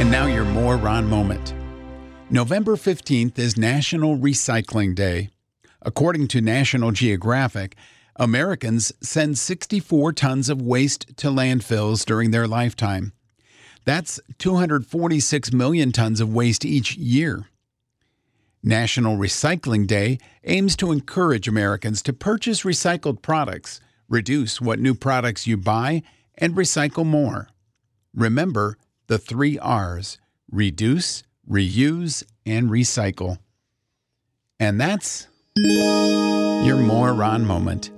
And now your More Ron moment. November 15th is National Recycling Day. According to National Geographic, Americans send 64 tons of waste to landfills during their lifetime. That's 246 million tons of waste each year. National Recycling Day aims to encourage Americans to purchase recycled products, reduce what new products you buy, and recycle more. Remember the three R's reduce, reuse, and recycle. And that's your More Ron moment.